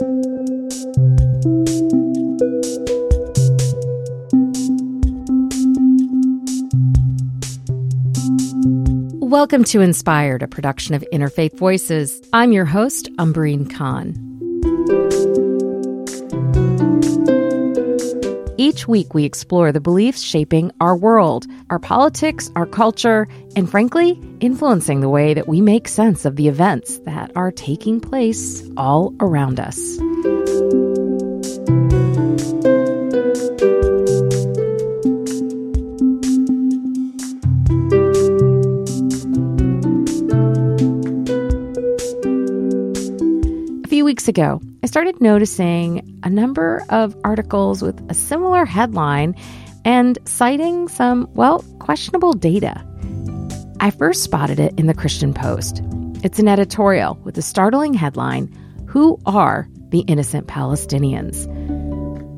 Welcome to Inspired, a production of Interfaith Voices. I'm your host, Umbreen Khan. Each week, we explore the beliefs shaping our world, our politics, our culture, and frankly, influencing the way that we make sense of the events that are taking place all around us. A few weeks ago, I started noticing a number of articles with a similar headline and citing some, well, questionable data. I first spotted it in the Christian Post. It's an editorial with a startling headline Who Are the Innocent Palestinians?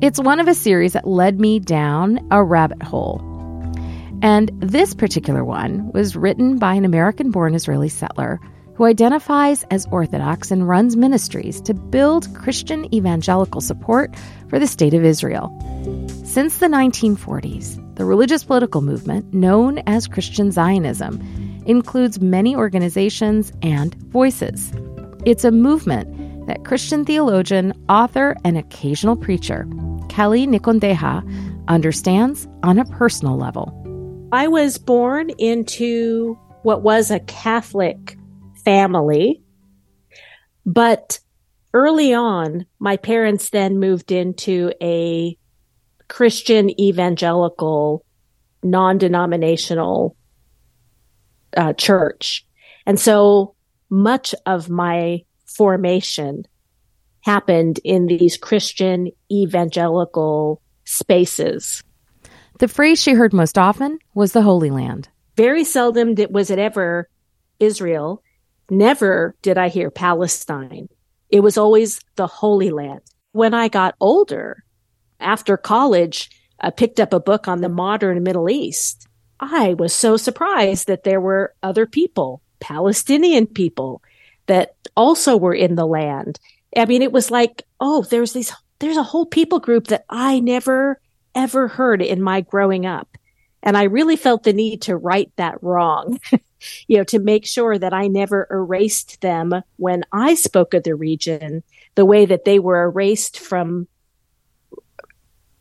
It's one of a series that led me down a rabbit hole. And this particular one was written by an American born Israeli settler who identifies as Orthodox and runs ministries to build Christian evangelical support for the State of Israel. Since the 1940s, the religious political movement, known as Christian Zionism, includes many organizations and voices. It's a movement that Christian theologian, author, and occasional preacher, Kelley Nikondeha, understands on a personal level. I was born into what was a Catholic family. But early on, my parents then moved into a Christian evangelical, non denominational uh, church. And so much of my formation happened in these Christian evangelical spaces. The phrase she heard most often was the Holy Land. Very seldom did, was it ever Israel. Never did I hear Palestine. It was always the Holy Land. When I got older, after college, I picked up a book on the modern Middle East. I was so surprised that there were other people, Palestinian people, that also were in the land. I mean, it was like, oh, there's these, there's a whole people group that I never ever heard in my growing up. And I really felt the need to right that wrong. you know, to make sure that I never erased them when I spoke of the region the way that they were erased from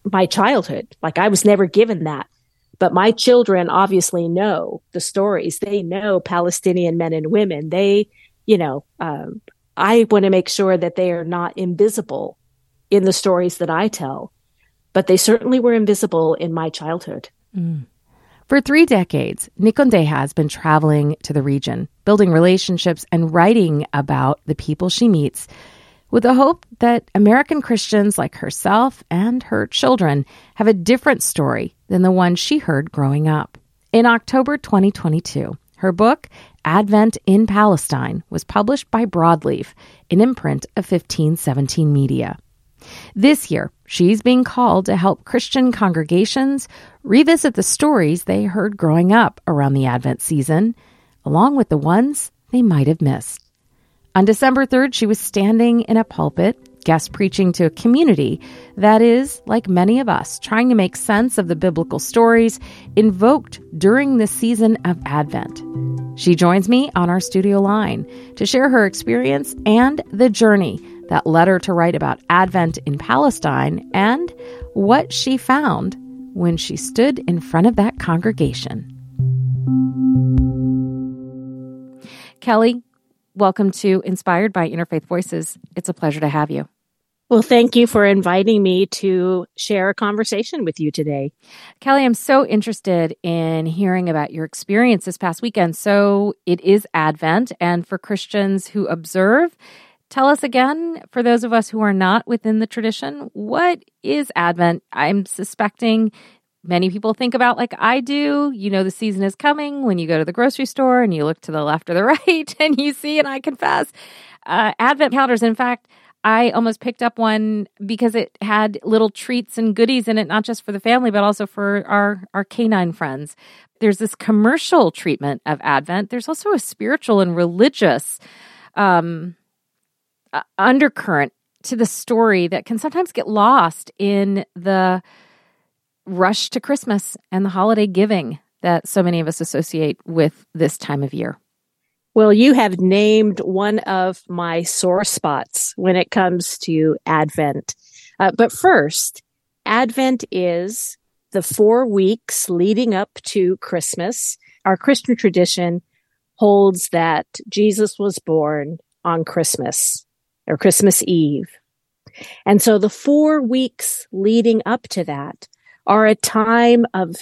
my childhood. Like I was never given that. But my children obviously know the stories. They know Palestinian men and women. They, you know, um, I want to make sure that they are not invisible in the stories that I tell, but they certainly were invisible in my childhood. Mm. For three decades, Nikondeha has been traveling to the region, building relationships and writing about the people she meets with the hope that American Christians like herself and her children have a different story than the one she heard growing up. In October 2022, her book, Advent in Palestine, was published by Broadleaf, an imprint of 1517 Media. This year, she's being called to help Christian congregations revisit the stories they heard growing up around the Advent season, along with the ones they might have missed. On December 3rd, she was standing in a pulpit, guest preaching to a community that is, like many of us, trying to make sense of the biblical stories invoked during the season of Advent. She joins me on our studio line to share her experience and the journey that led her to write about Advent in Palestine and what she found when she stood in front of that congregation. Kelley, welcome to Inspired by Interfaith Voices. It's a pleasure to have you. Well, thank you for inviting me to share a conversation with you today. Kelley, I'm so interested in hearing about your experience this past weekend. So, it is Advent, and for Christians who observe, Tell us again, for those of us who are not within the tradition, what is Advent? I'm suspecting many people think about like I do. You know, the season is coming when you go to the grocery store and you look to the left or the right and you see, and I confess, uh, Advent calendars. In fact, I almost picked up one because it had little treats and goodies in it, not just for the family, but also for our, our canine friends. There's this commercial treatment of Advent. There's also a spiritual and religious um, uh, undercurrent to the story that can sometimes get lost in the rush to Christmas and the holiday giving that so many of us associate with this time of year? Well, you have named one of my sore spots when it comes to Advent. Uh, but first, Advent is the four weeks leading up to Christmas. Our Christian tradition holds that Jesus was born on Christmas or Christmas Eve. And so the four weeks leading up to that are a time of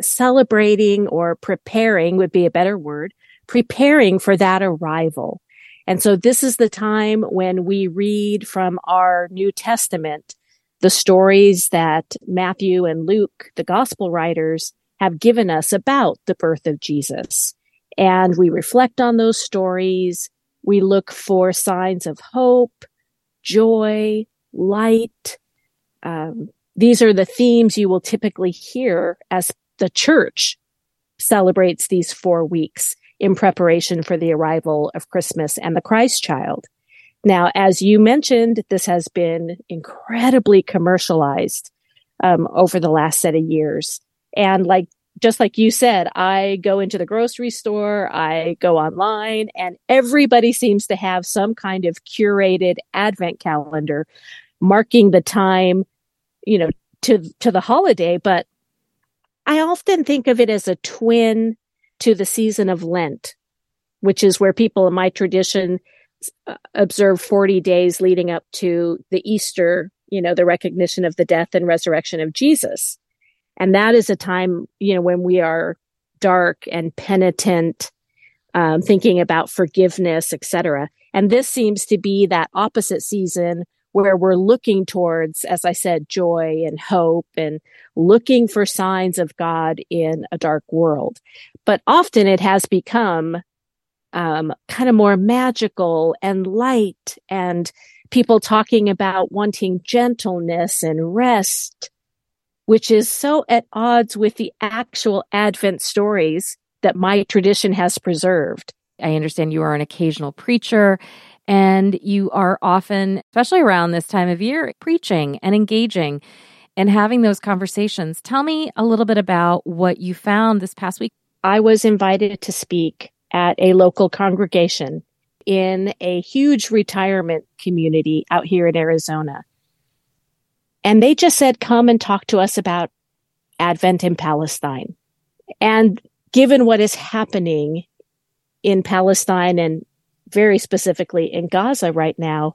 celebrating or preparing would be a better word, preparing for that arrival. And so this is the time when we read from our New Testament the stories that Matthew and Luke, the gospel writers, have given us about the birth of Jesus. And we reflect on those stories. We look for signs of hope, joy, light. Um, these are the themes you will typically hear as the church celebrates these four weeks in preparation for the arrival of Christmas and the Christ child. Now, as you mentioned, this has been incredibly commercialized um, over the last set of years. And like, just like you said, I go into the grocery store, I go online, and everybody seems to have some kind of curated advent calendar marking the time, you know, to, to the holiday. But I often think of it as a twin to the season of Lent, which is where people in my tradition uh, observe 40 days leading up to the Easter, you know, the recognition of the death and resurrection of Jesus. And that is a time, you know, when we are dark and penitent, um, thinking about forgiveness, etc. And this seems to be that opposite season where we're looking towards, as I said, joy and hope and looking for signs of God in a dark world. But often it has become um, kind of more magical and light and people talking about wanting gentleness and rest, which is so at odds with the actual Advent stories that my tradition has preserved. I understand you are an occasional preacher and you are often, especially around this time of year, preaching and engaging and having those conversations. Tell me a little bit about what you found this past week. I was invited to speak at a local congregation in a huge retirement community out here in Arizona. And they just said, come and talk to us about Advent in Palestine. And given what is happening in Palestine and very specifically in Gaza right now.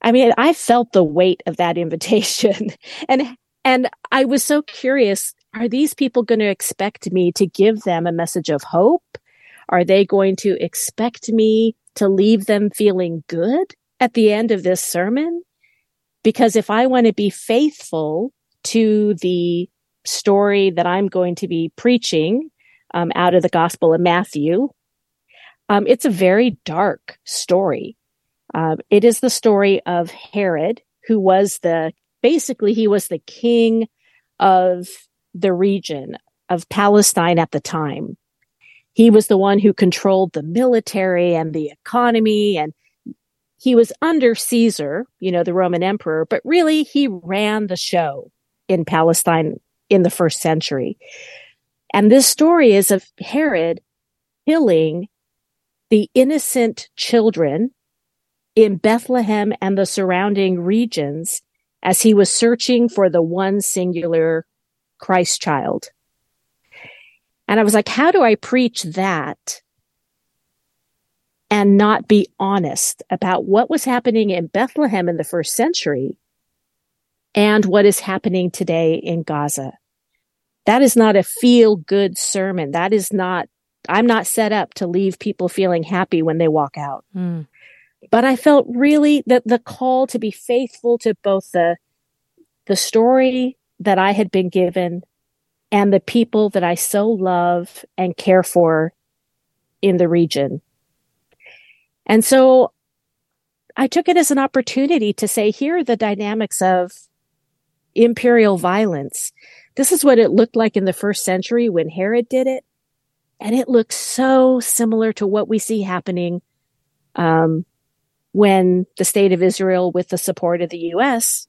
I mean, I felt the weight of that invitation and and I was so curious, are these people going to expect me to give them a message of hope? Are they going to expect me to leave them feeling good at the end of this sermon? Because if I want to be faithful to the story that I'm going to be preaching um, out of the Gospel of Matthew, um, it's a very dark story. Um, it is the story of Herod, who was the basically he was the king of the region of Palestine at the time. He was the one who controlled the military and the economy, and he was under Caesar, you know, the Roman emperor, but really he ran the show in Palestine in the first century. And this story is of Herod killing the innocent children in Bethlehem and the surrounding regions as he was searching for the one singular Christ child. And I was like, how do I preach that and not be honest about what was happening in Bethlehem in the first century and what is happening today in Gaza? That is not a feel good sermon. That is not I'm not set up to leave people feeling happy when they walk out. Mm. But I felt really that the call to be faithful to both the the story that I had been given and the people that I so love and care for in the region. And so I took it as an opportunity to say, here are the dynamics of imperial violence. This is what it looked like in the first century when Herod did it. And it looks so similar to what we see happening um, when the state of Israel, with the support of the U.S.,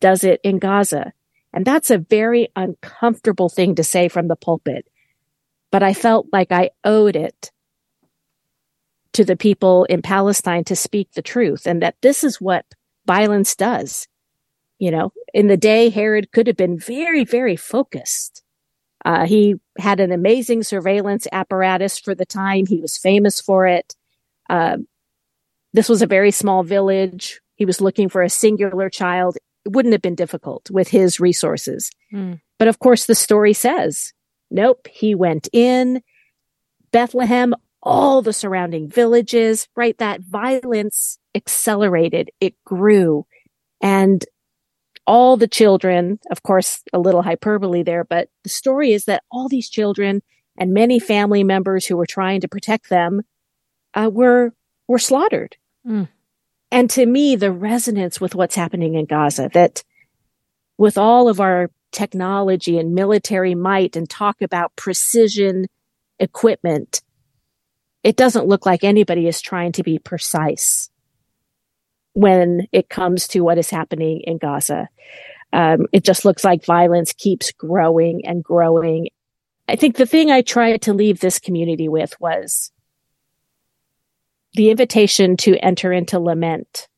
does it in Gaza. And that's a very uncomfortable thing to say from the pulpit. But I felt like I owed it to the people in Palestine to speak the truth and that this is what violence does. You know, in the day, Herod could have been very, very focused. Uh, he had an amazing surveillance apparatus for the time. He was famous for it. Uh, this was a very small village. He was looking for a singular child. It wouldn't have been difficult with his resources. Mm. But of course, the story says, nope, he went in. Bethlehem, all the surrounding villages, right? That violence accelerated. It grew. And all the children, of course, a little hyperbole there, but the story is that all these children and many family members who were trying to protect them uh, were were slaughtered. Mm. And to me, the resonance with what's happening in Gaza, that with all of our technology and military might and talk about precision equipment, it doesn't look like anybody is trying to be precise when it comes to what is happening in Gaza. Um, it just looks like violence keeps growing and growing. I think the thing I tried to leave this community with was the invitation to enter into lament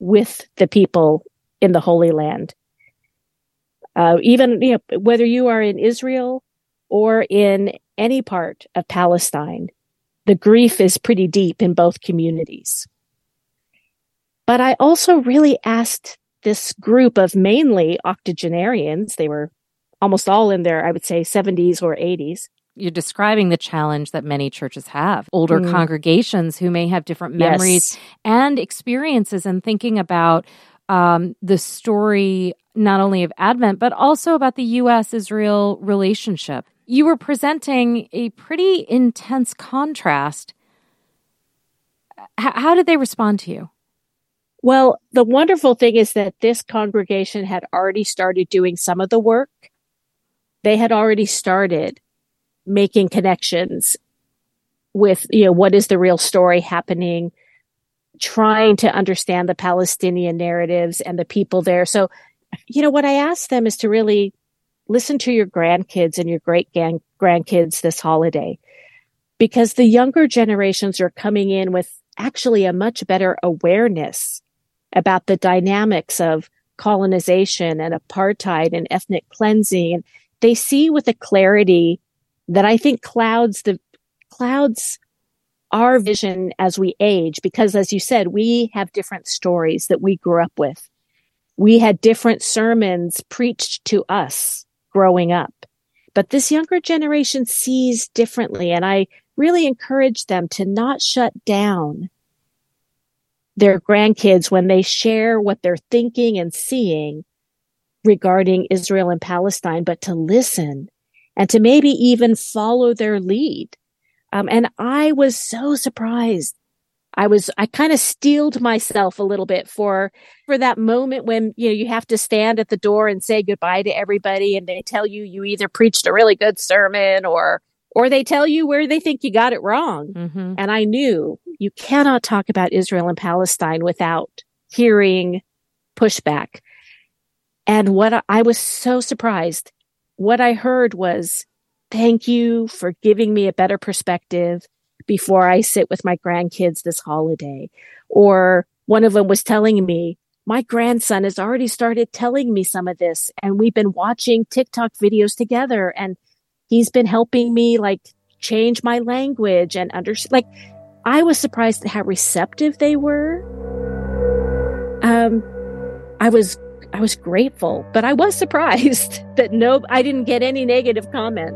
with the people in the Holy Land. Uh, even you know, whether you are in Israel or in any part of Palestine, the grief is pretty deep in both communities. But I also really asked this group of mainly octogenarians, they were almost all in their, I would say, 70s or 80s, you're describing the challenge that many churches have older mm. congregations who may have different memories yes. and experiences and thinking about um, the story not only of advent but also about the us israel relationship you were presenting a pretty intense contrast H- how did they respond to you well the wonderful thing is that this congregation had already started doing some of the work they had already started making connections with, you know, what is the real story happening, trying to understand the Palestinian narratives and the people there. So, you know, what I ask them is to really listen to your grandkids and your great grandkids this holiday because the younger generations are coming in with actually a much better awareness about the dynamics of colonization and apartheid and ethnic cleansing. They see with a clarity that I think clouds the clouds our vision as we age because as you said we have different stories that we grew up with we had different sermons preached to us growing up but this younger generation sees differently and i really encourage them to not shut down their grandkids when they share what they're thinking and seeing regarding Israel and Palestine, but to listen and to maybe even follow their lead. Um, and I was so surprised. I was, I kind of steeled myself a little bit for, for that moment when, you know, you have to stand at the door and say goodbye to everybody and they tell you you either preached a really good sermon or, or they tell you where they think you got it wrong. Mm-hmm. And I knew you cannot talk about Israel and Palestine without hearing pushback. And what I was so surprised what I heard was, thank you for giving me a better perspective before I sit with my grandkids this holiday. Or one of them was telling me, my grandson has already started telling me some of this and we've been watching TikTok videos together and he's been helping me like change my language and understand. Like I was surprised at how receptive they were. Um, I was I was grateful, but I was surprised that no, I didn't get any negative comment.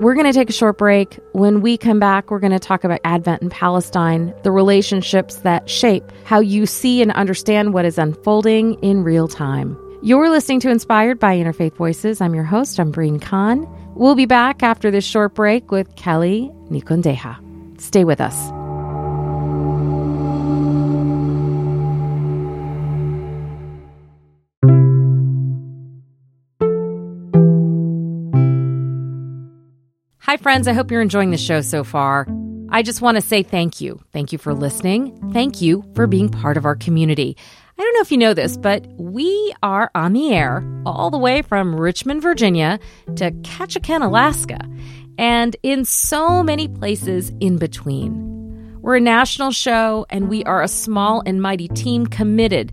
We're going to take a short break. When we come back, we're going to talk about Advent in Palestine, the relationships that shape how you see and understand what is unfolding in real time. You're listening to Inspired by Interfaith Voices. I'm your host, Umbreen Khan. We'll be back after this short break with Kelley Nikondeha. Stay with us. Hi, friends. I hope you're enjoying the show so far. I just want to say thank you. Thank you for listening. Thank you for being part of our community. I don't know if you know this, but we are on the air all the way from Richmond, Virginia to Ketchikan, Alaska, and in so many places in between. We're a national show, and we are a small and mighty team committed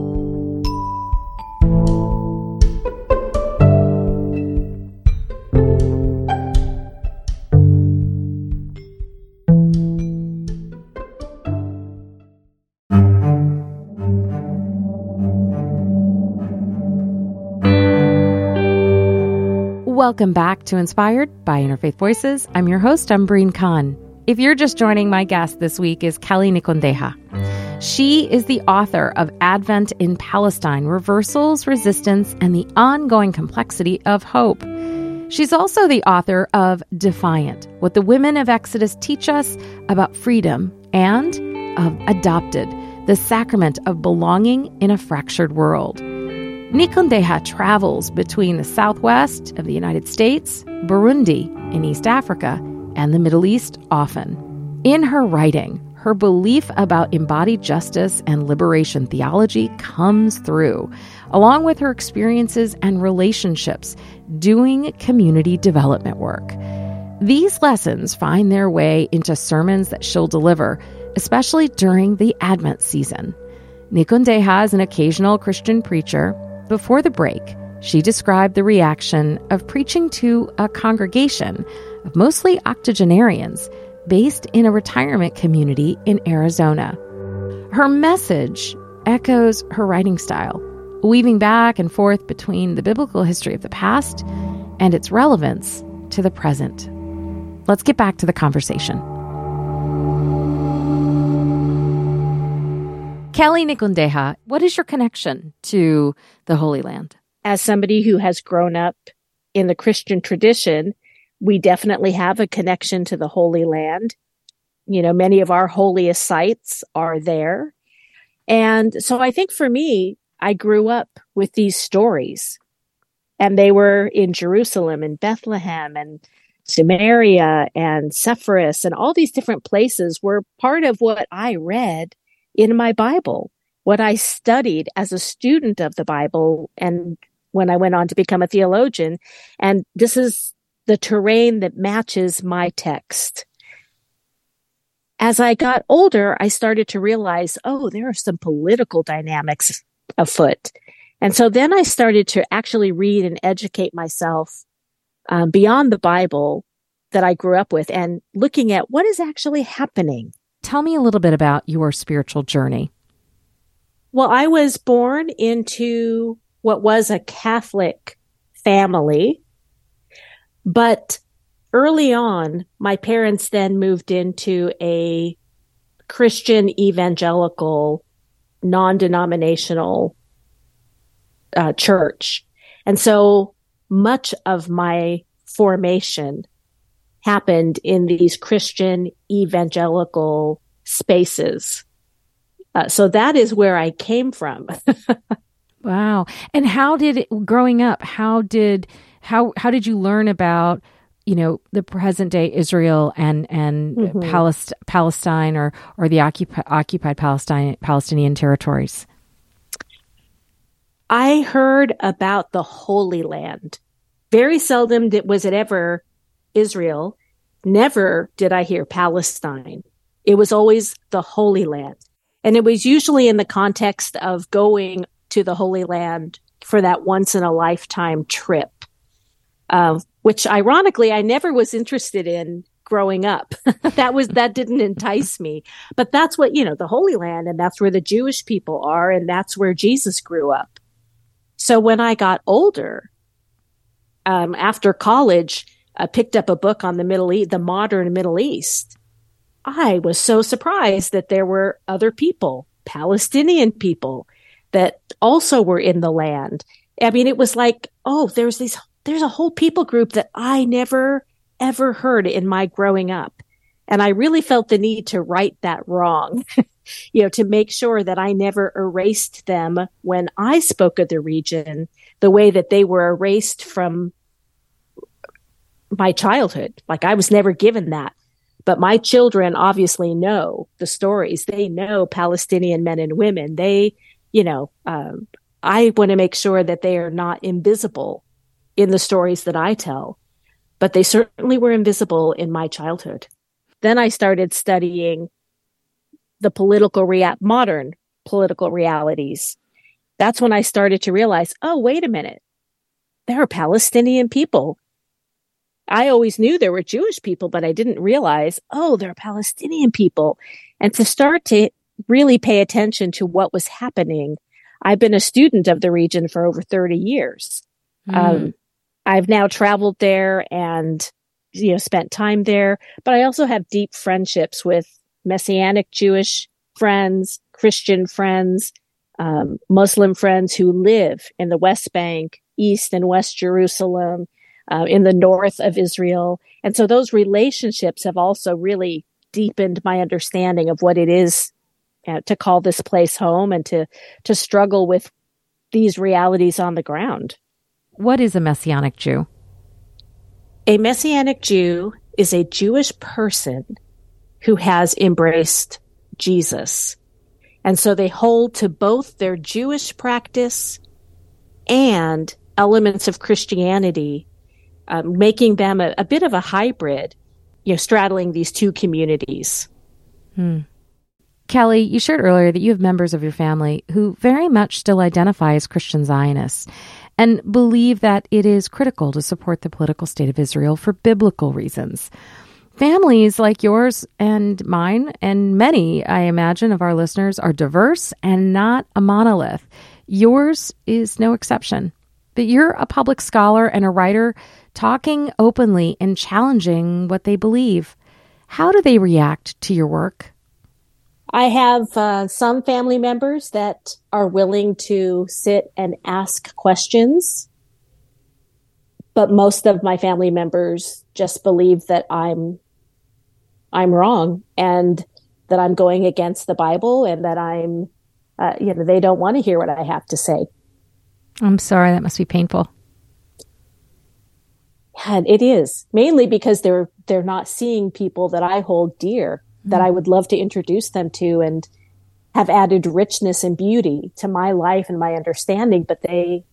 Welcome back to Inspired by Interfaith Voices. I'm your host, Umbreen Khan. If you're just joining, my guest this week is Kelley Nikondeha. She is the author of Advent in Palestine Reversals, Resistance, and the Ongoing Complexity of Hope. She's also the author of Defiant What the Women of Exodus Teach Us About Freedom and of Adopted The Sacrament of Belonging in a Fractured World. Nikondeha travels between the southwest of the United States, Burundi in East Africa, and the Middle East often. In her writing, her belief about embodied justice and liberation theology comes through, along with her experiences and relationships doing community development work. These lessons find their way into sermons that she'll deliver, especially during the Advent season. Nikondeha is an occasional Christian preacher before the break, she described the reaction of preaching to a congregation of mostly octogenarians based in a retirement community in Arizona. Her message echoes her writing style, weaving back and forth between the biblical history of the past and its relevance to the present. Let's get back to the conversation. Kelley Nikondeha, what is your connection to the Holy Land? As somebody who has grown up in the Christian tradition, we definitely have a connection to the Holy Land. You know, many of our holiest sites are there. And so I think for me, I grew up with these stories and they were in Jerusalem and Bethlehem and Samaria and Sepphoris and all these different places were part of what I read in my Bible, what I studied as a student of the Bible and when I went on to become a theologian. And this is the terrain that matches my text. As I got older, I started to realize, oh, there are some political dynamics afoot. And so then I started to actually read and educate myself um, beyond the Bible that I grew up with and looking at what is actually happening Tell me a little bit about your spiritual journey. Well, I was born into what was a Catholic family, but early on, my parents then moved into a Christian evangelical, non denominational uh, church. And so much of my formation happened in these Christian evangelical spaces. Uh, so that is where I came from. wow. And how did it, growing up, how did how how did you learn about you know the present day Israel and and mm-hmm. Palest- Palestine or or the occupi- occupied Palestine Palestinian territories? I heard about the Holy Land. Very seldom did, was it ever Israel. Never did I hear Palestine. It was always the Holy Land. And it was usually in the context of going to the Holy Land for that once in a lifetime trip. Uh, which ironically I never was interested in growing up. that was, that didn't entice me. But that's what, you know, the Holy Land and that's where the Jewish people are and that's where Jesus grew up. So when I got older, um, after college, I picked up a book on the Middle East, the modern Middle East. I was so surprised that there were other people, Palestinian people, that also were in the land. I mean, it was like, oh, there's these, there's a whole people group that I never ever heard in my growing up. And I really felt the need to right that wrong, you know, to make sure that I never erased them when I spoke of the region the way that they were erased from my childhood. Like I was never given that. But my children obviously know the stories. They know Palestinian men and women. They, you know, um, I want to make sure that they are not invisible in the stories that I tell, but they certainly were invisible in my childhood. Then I started studying the political rea- modern political realities. That's when I started to realize, oh, wait a minute. There are Palestinian people I always knew there were Jewish people, but I didn't realize, oh, there are Palestinian people. And to start to really pay attention to what was happening, I've been a student of the region for over 30 years. Mm. Um, I've now traveled there and, you know, spent time there, but I also have deep friendships with Messianic Jewish friends, Christian friends, um, Muslim friends who live in the West Bank, East and West Jerusalem, uh, in the north of Israel. And so those relationships have also really deepened my understanding of what it is uh, to call this place home and to to struggle with these realities on the ground. What is a messianic Jew? A messianic Jew is a Jewish person who has embraced Jesus. And so they hold to both their Jewish practice and elements of Christianity um, making them a, a, bit of a hybrid, you know, straddling these two communities. Hmm. Kelley, you shared earlier that you have members of your family who very much still identify as Christian Zionists and believe that it is critical to support the political state of Israel for biblical reasons. Families like yours and mine, and many, I imagine, of our listeners are diverse and not a monolith. Yours is no exception. But you're a public scholar and a writer talking openly and challenging what they believe. How do they react to your work? I have uh, some family members that are willing to sit and ask questions, but most of my family members just believe that I'm I'm wrong and that I'm going against the Bible and that I'm uh, you know they don't want to hear what I have to say. I'm sorry, that must be painful. And it is mainly because they're they're not seeing people that I hold dear mm-hmm. that I would love to introduce them to and have added richness and beauty to my life and my understanding, but they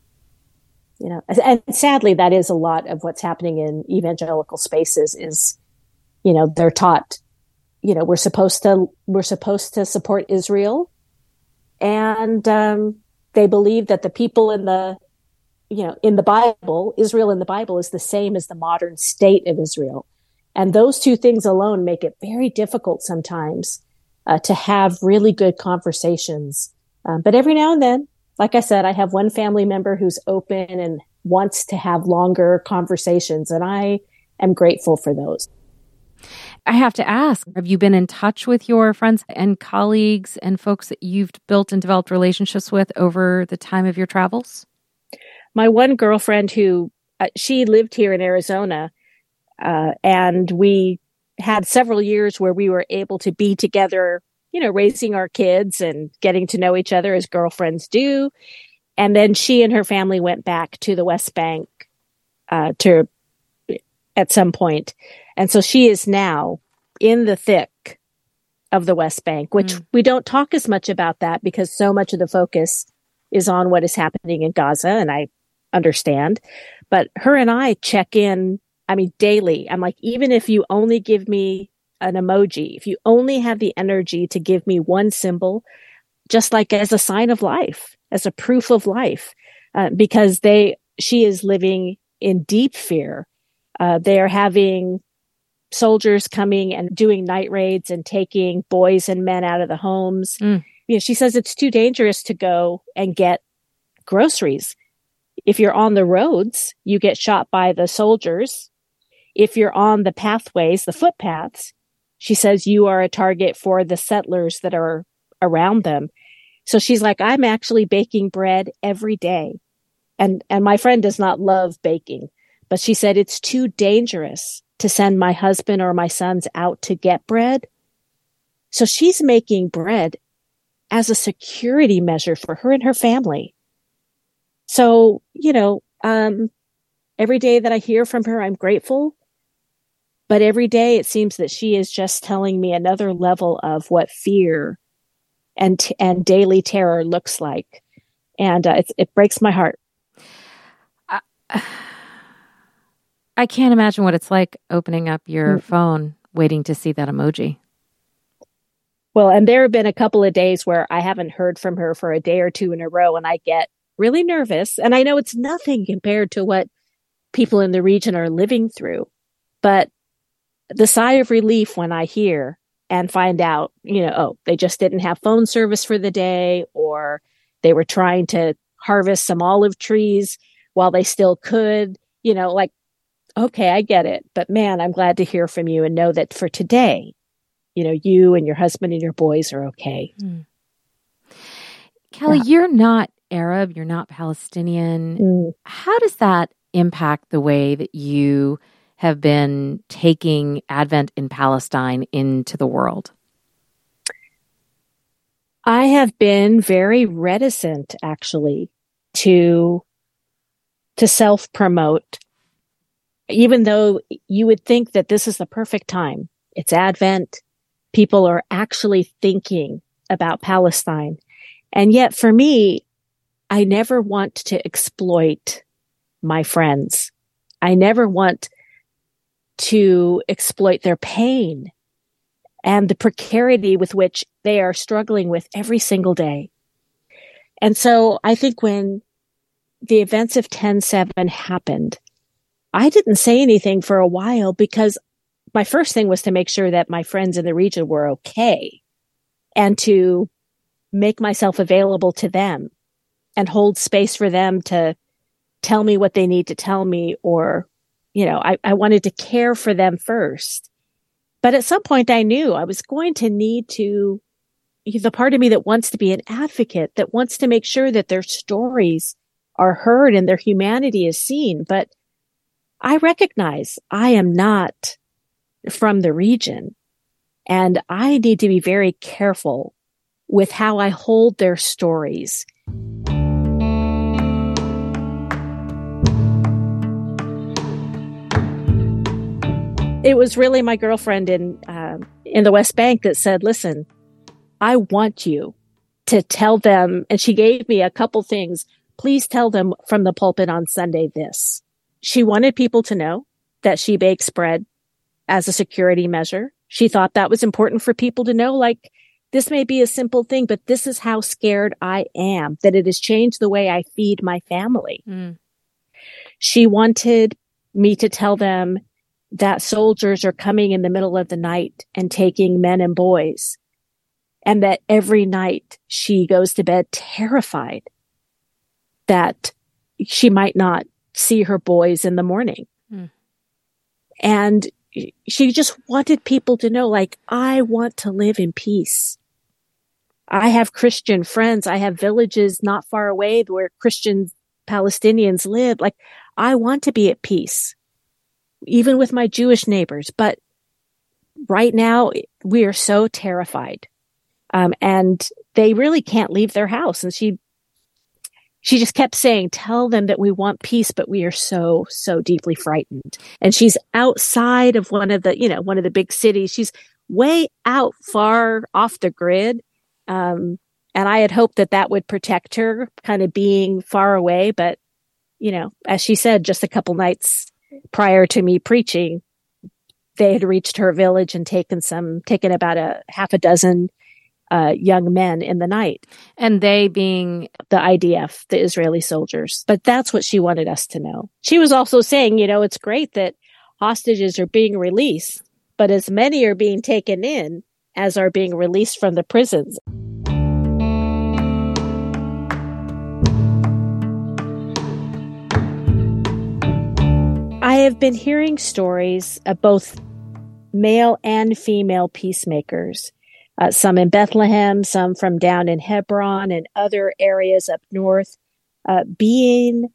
you know and sadly that is a lot of what's happening in evangelical spaces is you know they're taught you know we're supposed to we're supposed to support Israel and um, they believe that the people in the you know, in the Bible, Israel in the Bible is the same as the modern state of Israel. And those two things alone make it very difficult sometimes uh, to have really good conversations. Um, but every now and then, like I said, I have one family member who's open and wants to have longer conversations, and I am grateful for those. I have to ask have you been in touch with your friends and colleagues and folks that you've built and developed relationships with over the time of your travels? my one girlfriend who uh, she lived here in Arizona, uh, and we had several years where we were able to be together, you know, raising our kids and getting to know each other as girlfriends do. And then she and her family went back to the West Bank uh, to at some point, and so she is now in the thick of the West Bank, which mm. we don't talk as much about that because so much of the focus is on what is happening in Gaza, and I understand. But her and I check in, I mean, daily. I'm like, even if you only give me an emoji, if you only have the energy to give me one symbol, just like as a sign of life, as a proof of life, uh, because they, she is living in deep fear Uh, they are having soldiers coming and doing night raids and taking boys and men out of the homes. Mm. You know, she says it's too dangerous to go and get groceries. If you're on the roads, you get shot by the soldiers. If you're on the pathways, the footpaths, she says you are a target for the settlers that are around them. So she's like, I'm actually baking bread every day. And, and my friend does not love baking, but she said it's too dangerous to send my husband or my sons out to get bread. So she's making bread as a security measure for her and her family. So, you know, um, every day that I hear from her, I'm grateful. But every day it seems that she is just telling me another level of what fear and, and daily terror looks like. And uh, it, it breaks my heart. I can't imagine what it's like opening up your mm. phone, waiting to see that emoji. Well, and there have been a couple of days where I haven't heard from her for a day or two in a row, and I get really nervous. And I know it's nothing compared to what people in the region are living through, but the sigh of relief when I hear and find out, you know, oh, they just didn't have phone service for the day, or they were trying to harvest some olive trees while they still could, you know, like, okay, I get it. But man, I'm glad to hear from you and know that for today, you know, you and your husband and your boys are okay. Mm. Kelley, yeah. you're not Arab, you're not Palestinian. Mm. How does that impact the way that you have been taking Advent in Palestine into the world? I have been very reticent actually to to self promote, even though you would think that this is the perfect time. It's Advent. People are actually thinking about Palestine. And yet for me, I never want to exploit my friends. I never want to exploit their pain and the precarity with which they are struggling with every single day. And so I think when the events of 10-7 happened, I didn't say anything for a while because my first thing was to make sure that my friends in the region were okay and to make myself available to them and hold space for them to tell me what they need to tell me or, you know, I, I wanted to care for them first. But at some point I knew I was going to need to the part of me that wants to be an advocate, that wants to make sure that their stories are heard and their humanity is seen. But I recognize I am not from the region and I need to be very careful with how I hold their stories. It was really my girlfriend in uh, in the West Bank that said, "Listen, I want you to tell them." And she gave me a couple things please tell them from the pulpit on Sunday this. She wanted people to know that she bakes bread as a security measure. She thought that was important for people to know, like, this may be a simple thing, but this is how scared I am that it has changed the way I feed my family. Mm. She wanted me to tell them that soldiers are coming in the middle of the night and taking men and boys. And that every night she goes to bed terrified that she might not see her boys in the morning. Mm. And she just wanted people to know, like, I want to live in peace. I have Christian friends. I have villages not far away where Christian Palestinians live. Like, I want to be at peace, even with my Jewish neighbors. But right now, we are so terrified. Um, and they really can't leave their house. And she she just kept saying, tell them that we want peace, but we are so, so deeply frightened. And she's outside of one of the, you know, one of the big cities. She's way out far off the grid. Um, and I had hoped that that would protect her kind of being far away. But, you know, as she said, just a couple nights prior to me preaching, they had reached her village and taken some, taken about a half a dozen uh, young men in the night. And they being the IDF, the Israeli soldiers. But that's what she wanted us to know. She was also saying, you know, it's great that hostages are being released, but as many are being taken in as are being released from the prisons. I have been hearing stories of both male and female peacemakers, uh, some in Bethlehem, some from down in Hebron and other areas up north, uh, being,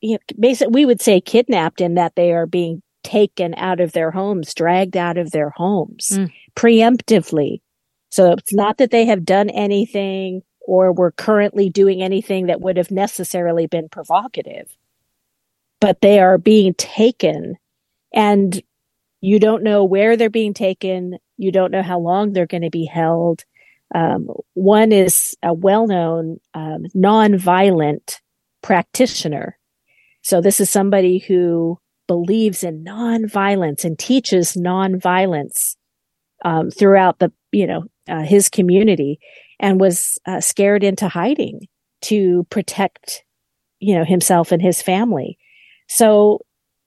you know, basically, we would say kidnapped in that they are being taken out of their homes, dragged out of their homes mm. preemptively. So it's not that they have done anything or were currently doing anything that would have necessarily been provocative but they are being taken and you don't know where they're being taken. You don't know how long they're going to be held. Um, one is a well-known um, non-violent practitioner. So this is somebody who believes in non-violence and teaches non-violence um, throughout the you know uh, his community, and was uh, scared into hiding to protect you know himself and his family. So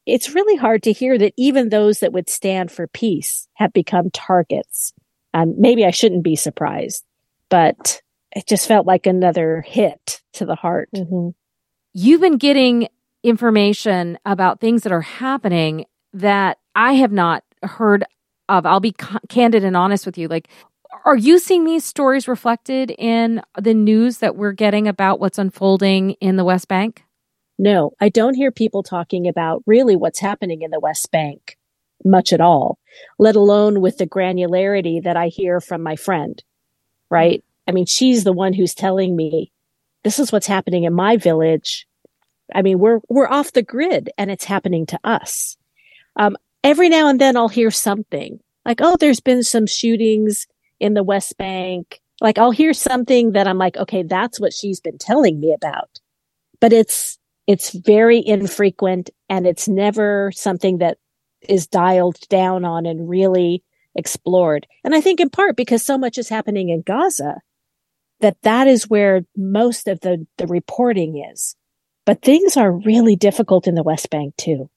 it's really hard to hear that even those that would stand for peace have become targets. Um, maybe I shouldn't be surprised, but it just felt like another hit to the heart. Mm-hmm. You've been getting information about things that are happening that I have not heard of. I'll be c- candid and honest with you. Like, are you seeing these stories reflected in the news that we're getting about what's unfolding in the West Bank? No, I don't hear people talking about really what's happening in the West Bank much at all, let alone with the granularity that I hear from my friend, right? I mean, she's the one who's telling me this is what's happening in my village. I mean, we're, we're off the grid and it's happening to us. Um, every now and then I'll hear something like, Oh, there's been some shootings in the West Bank. Like I'll hear something that I'm like, okay, that's what she's been telling me about. But it's, it's very infrequent and it's never something that is dialed down on and really explored. And I think in part because so much is happening in Gaza that that is where most of the, the reporting is. But things are really difficult in the West Bank too.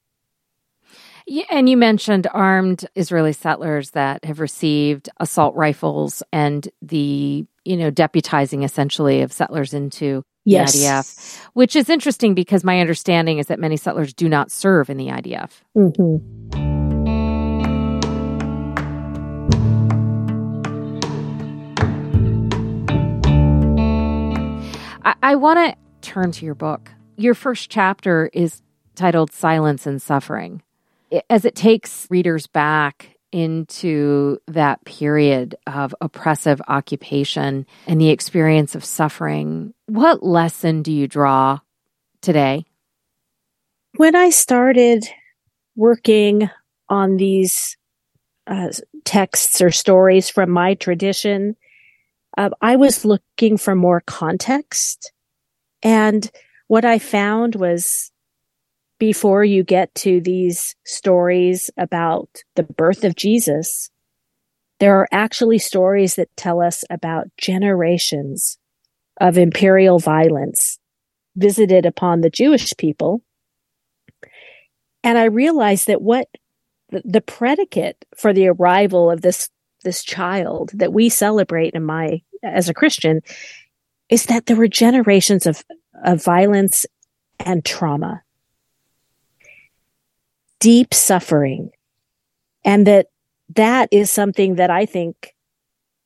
Yeah, and you mentioned armed Israeli settlers that have received assault rifles and the, you know, deputizing essentially of settlers into yes. the IDF, which is interesting because my understanding is that many settlers do not serve in the IDF. Mm-hmm. I, I want to turn to your book. Your first chapter is titled Silence and Suffering. As it takes readers back into that period of oppressive occupation and the experience of suffering, what lesson do you draw today? When I started working on these uh, texts or stories from my tradition, uh, I was looking for more context. And what I found was before you get to these stories about the birth of Jesus, there are actually stories that tell us about generations of imperial violence visited upon the Jewish people. And I realized that what the predicate for the arrival of this this child that we celebrate in my as a Christian is that there were generations of of violence and trauma deep suffering. And that that is something that I think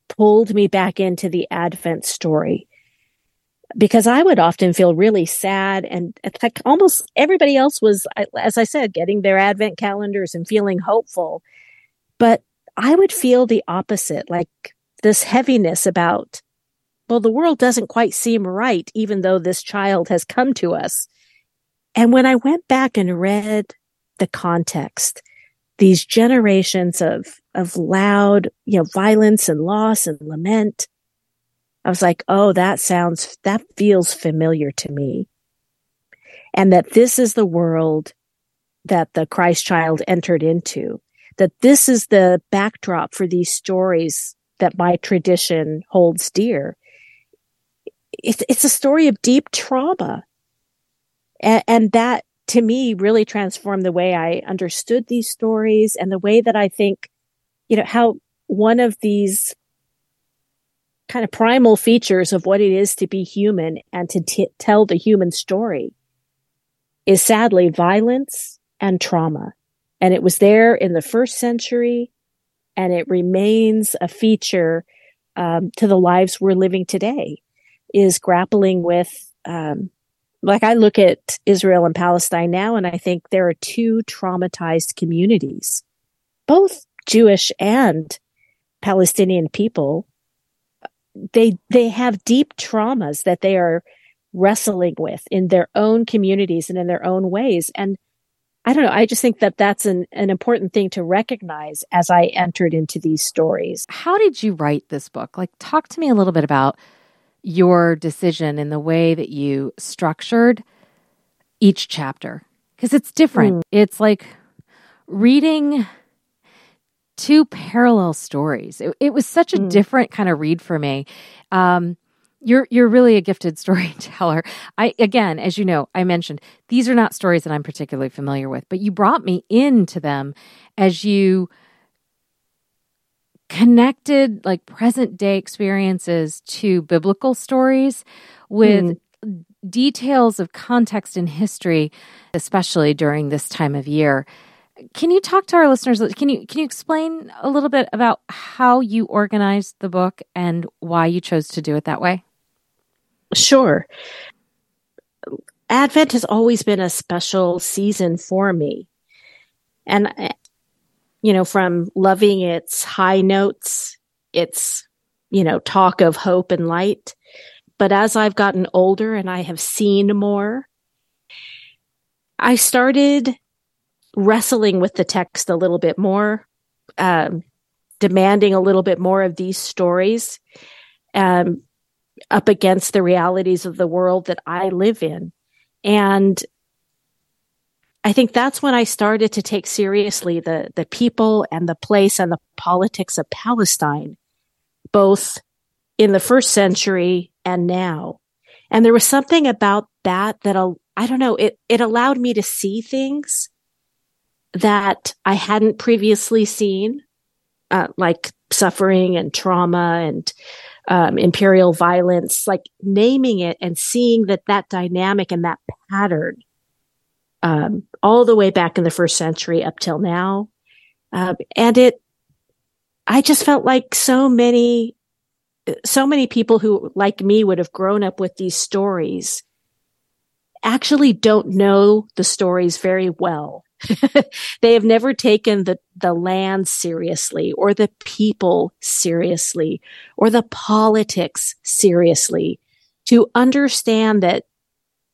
pulled me back into the Advent story because I would often feel really sad and like almost everybody else was, as I said, getting their Advent calendars and feeling hopeful. But I would feel the opposite, like this heaviness about, well, the world doesn't quite seem right, even though this child has come to us. And when I went back and read the context. These generations of, of loud, you know, violence and loss and lament. I was like, oh, that sounds, that feels familiar to me. And that this is the world that the Christ child entered into, that this is the backdrop for these stories that my tradition holds dear. It's, it's a story of deep trauma. And, and that to me really transformed the way I understood these stories and the way that I think, you know, how one of these kind of primal features of what it is to be human and to t- tell the human story is sadly violence and trauma. And it was there in the first century and it remains a feature um, to the lives we're living today is grappling with um, like I look at Israel and Palestine now, and I think there are two traumatized communities, both Jewish and Palestinian people. They they have deep traumas that they are wrestling with in their own communities and in their own ways. And I don't know. I just think that that's an, an important thing to recognize as I entered into these stories. How did you write this book? Like, talk to me a little bit about your decision in the way that you structured each chapter because it's different. Mm. It's like reading two parallel stories. It, it was such a mm. different kind of read for me. Um, you're you're really a gifted storyteller. I again, as you know, I mentioned these are not stories that I'm particularly familiar with, but you brought me into them as you connected like present day experiences to biblical stories with mm. details of context and history especially during this time of year. Can you talk to our listeners can you can you explain a little bit about how you organized the book and why you chose to do it that way? Sure. Advent has always been a special season for me. And you know, from loving its high notes, its, you know, talk of hope and light. But as I've gotten older and I have seen more, I started wrestling with the text a little bit more, um, demanding a little bit more of these stories um, up against the realities of the world that I live in. And I think that's when I started to take seriously the, the people and the place and the politics of Palestine, both in the first century and now. And there was something about that that I don't know, it, it allowed me to see things that I hadn't previously seen, uh, like suffering and trauma and um, imperial violence, like naming it and seeing that that dynamic and that pattern um, all the way back in the first century up till now. Uh, and it, I just felt like so many, so many people who, like me, would have grown up with these stories actually don't know the stories very well. they have never taken the, the land seriously or the people seriously or the politics seriously to understand that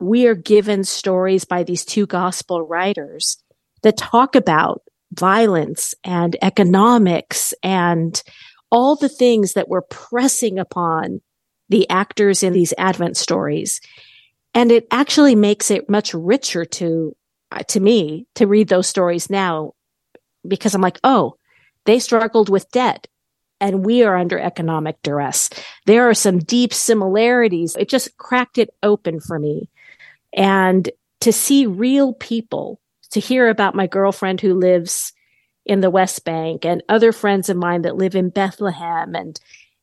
we are given stories by these two gospel writers that talk about violence and economics and all the things that we're pressing upon the actors in these Advent stories. And it actually makes it much richer to, uh, to me to read those stories now because I'm like, oh, they struggled with debt and we are under economic duress. There are some deep similarities. It just cracked it open for me and to see real people, to hear about my girlfriend who lives in the West Bank and other friends of mine that live in Bethlehem and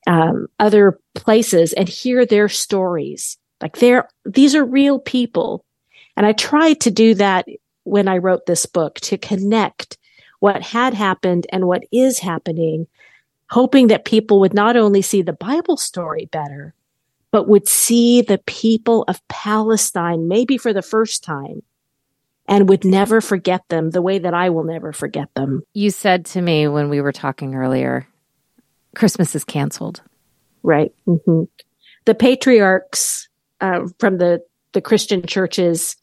um, other places and hear their stories. Like they're, these are real people. And I tried to do that when I wrote this book to connect what had happened and what is happening, hoping that people would not only see the Bible story better, but would see the people of Palestine maybe for the first time and would never forget them the way that I will never forget them. You said to me when we were talking earlier, Christmas is canceled. Right. Mm-hmm. The patriarchs uh, from the, the Christian churches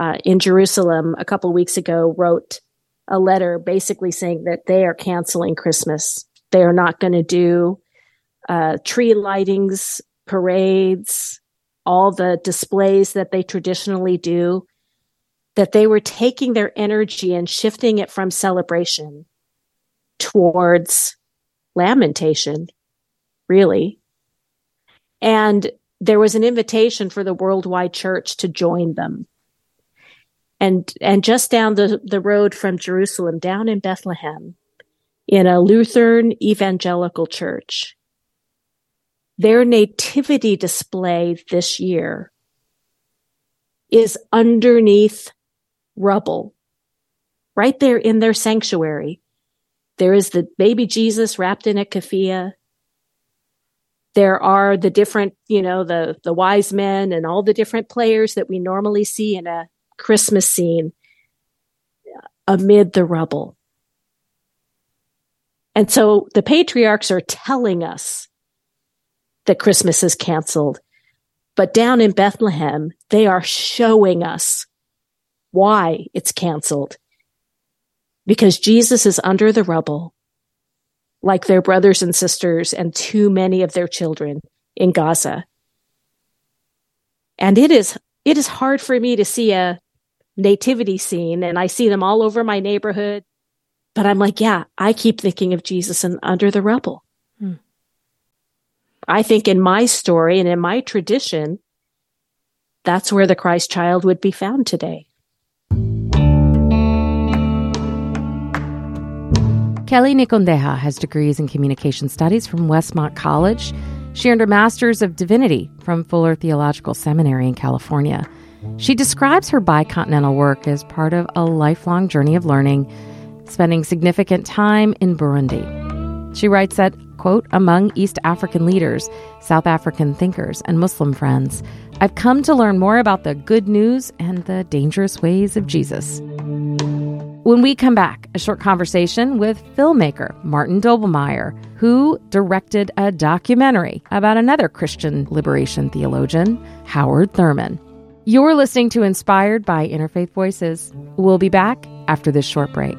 uh, in Jerusalem a couple weeks ago wrote a letter basically saying that they are canceling Christmas. They are not going to do uh, tree lightings parades, all the displays that they traditionally do, that they were taking their energy and shifting it from celebration towards lamentation, really. And there was an invitation for the worldwide church to join them. And, and just down the, the road from Jerusalem, down in Bethlehem, in a Lutheran evangelical church, their nativity display this year is underneath rubble, right there in their sanctuary. There is the baby Jesus wrapped in a keffiyeh. There are the different, you know, the, the wise men and all the different players that we normally see in a Christmas scene amid the rubble. And so the patriarchs are telling us that Christmas is canceled. But down in Bethlehem, they are showing us why it's canceled. Because Jesus is under the rubble, like their brothers and sisters and too many of their children in Gaza. And it is, it is hard for me to see a nativity scene and I see them all over my neighborhood. But I'm like, yeah, I keep thinking of Jesus and under the rubble. I think in my story and in my tradition, that's where the Christ child would be found today. Kelley Nikondeha has degrees in communication studies from Westmont College. She earned her master's of divinity from Fuller Theological Seminary in California. She describes her bicontinental work as part of a lifelong journey of learning, spending significant time in Burundi. She writes that, quote, among East African leaders, South African thinkers, and Muslim friends, I've come to learn more about the good news and the dangerous ways of Jesus. When we come back, a short conversation with filmmaker Martin Doblmeier, who directed a documentary about another Christian liberation theologian, Howard Thurman. You're listening to Inspired by Interfaith Voices. We'll be back after this short break.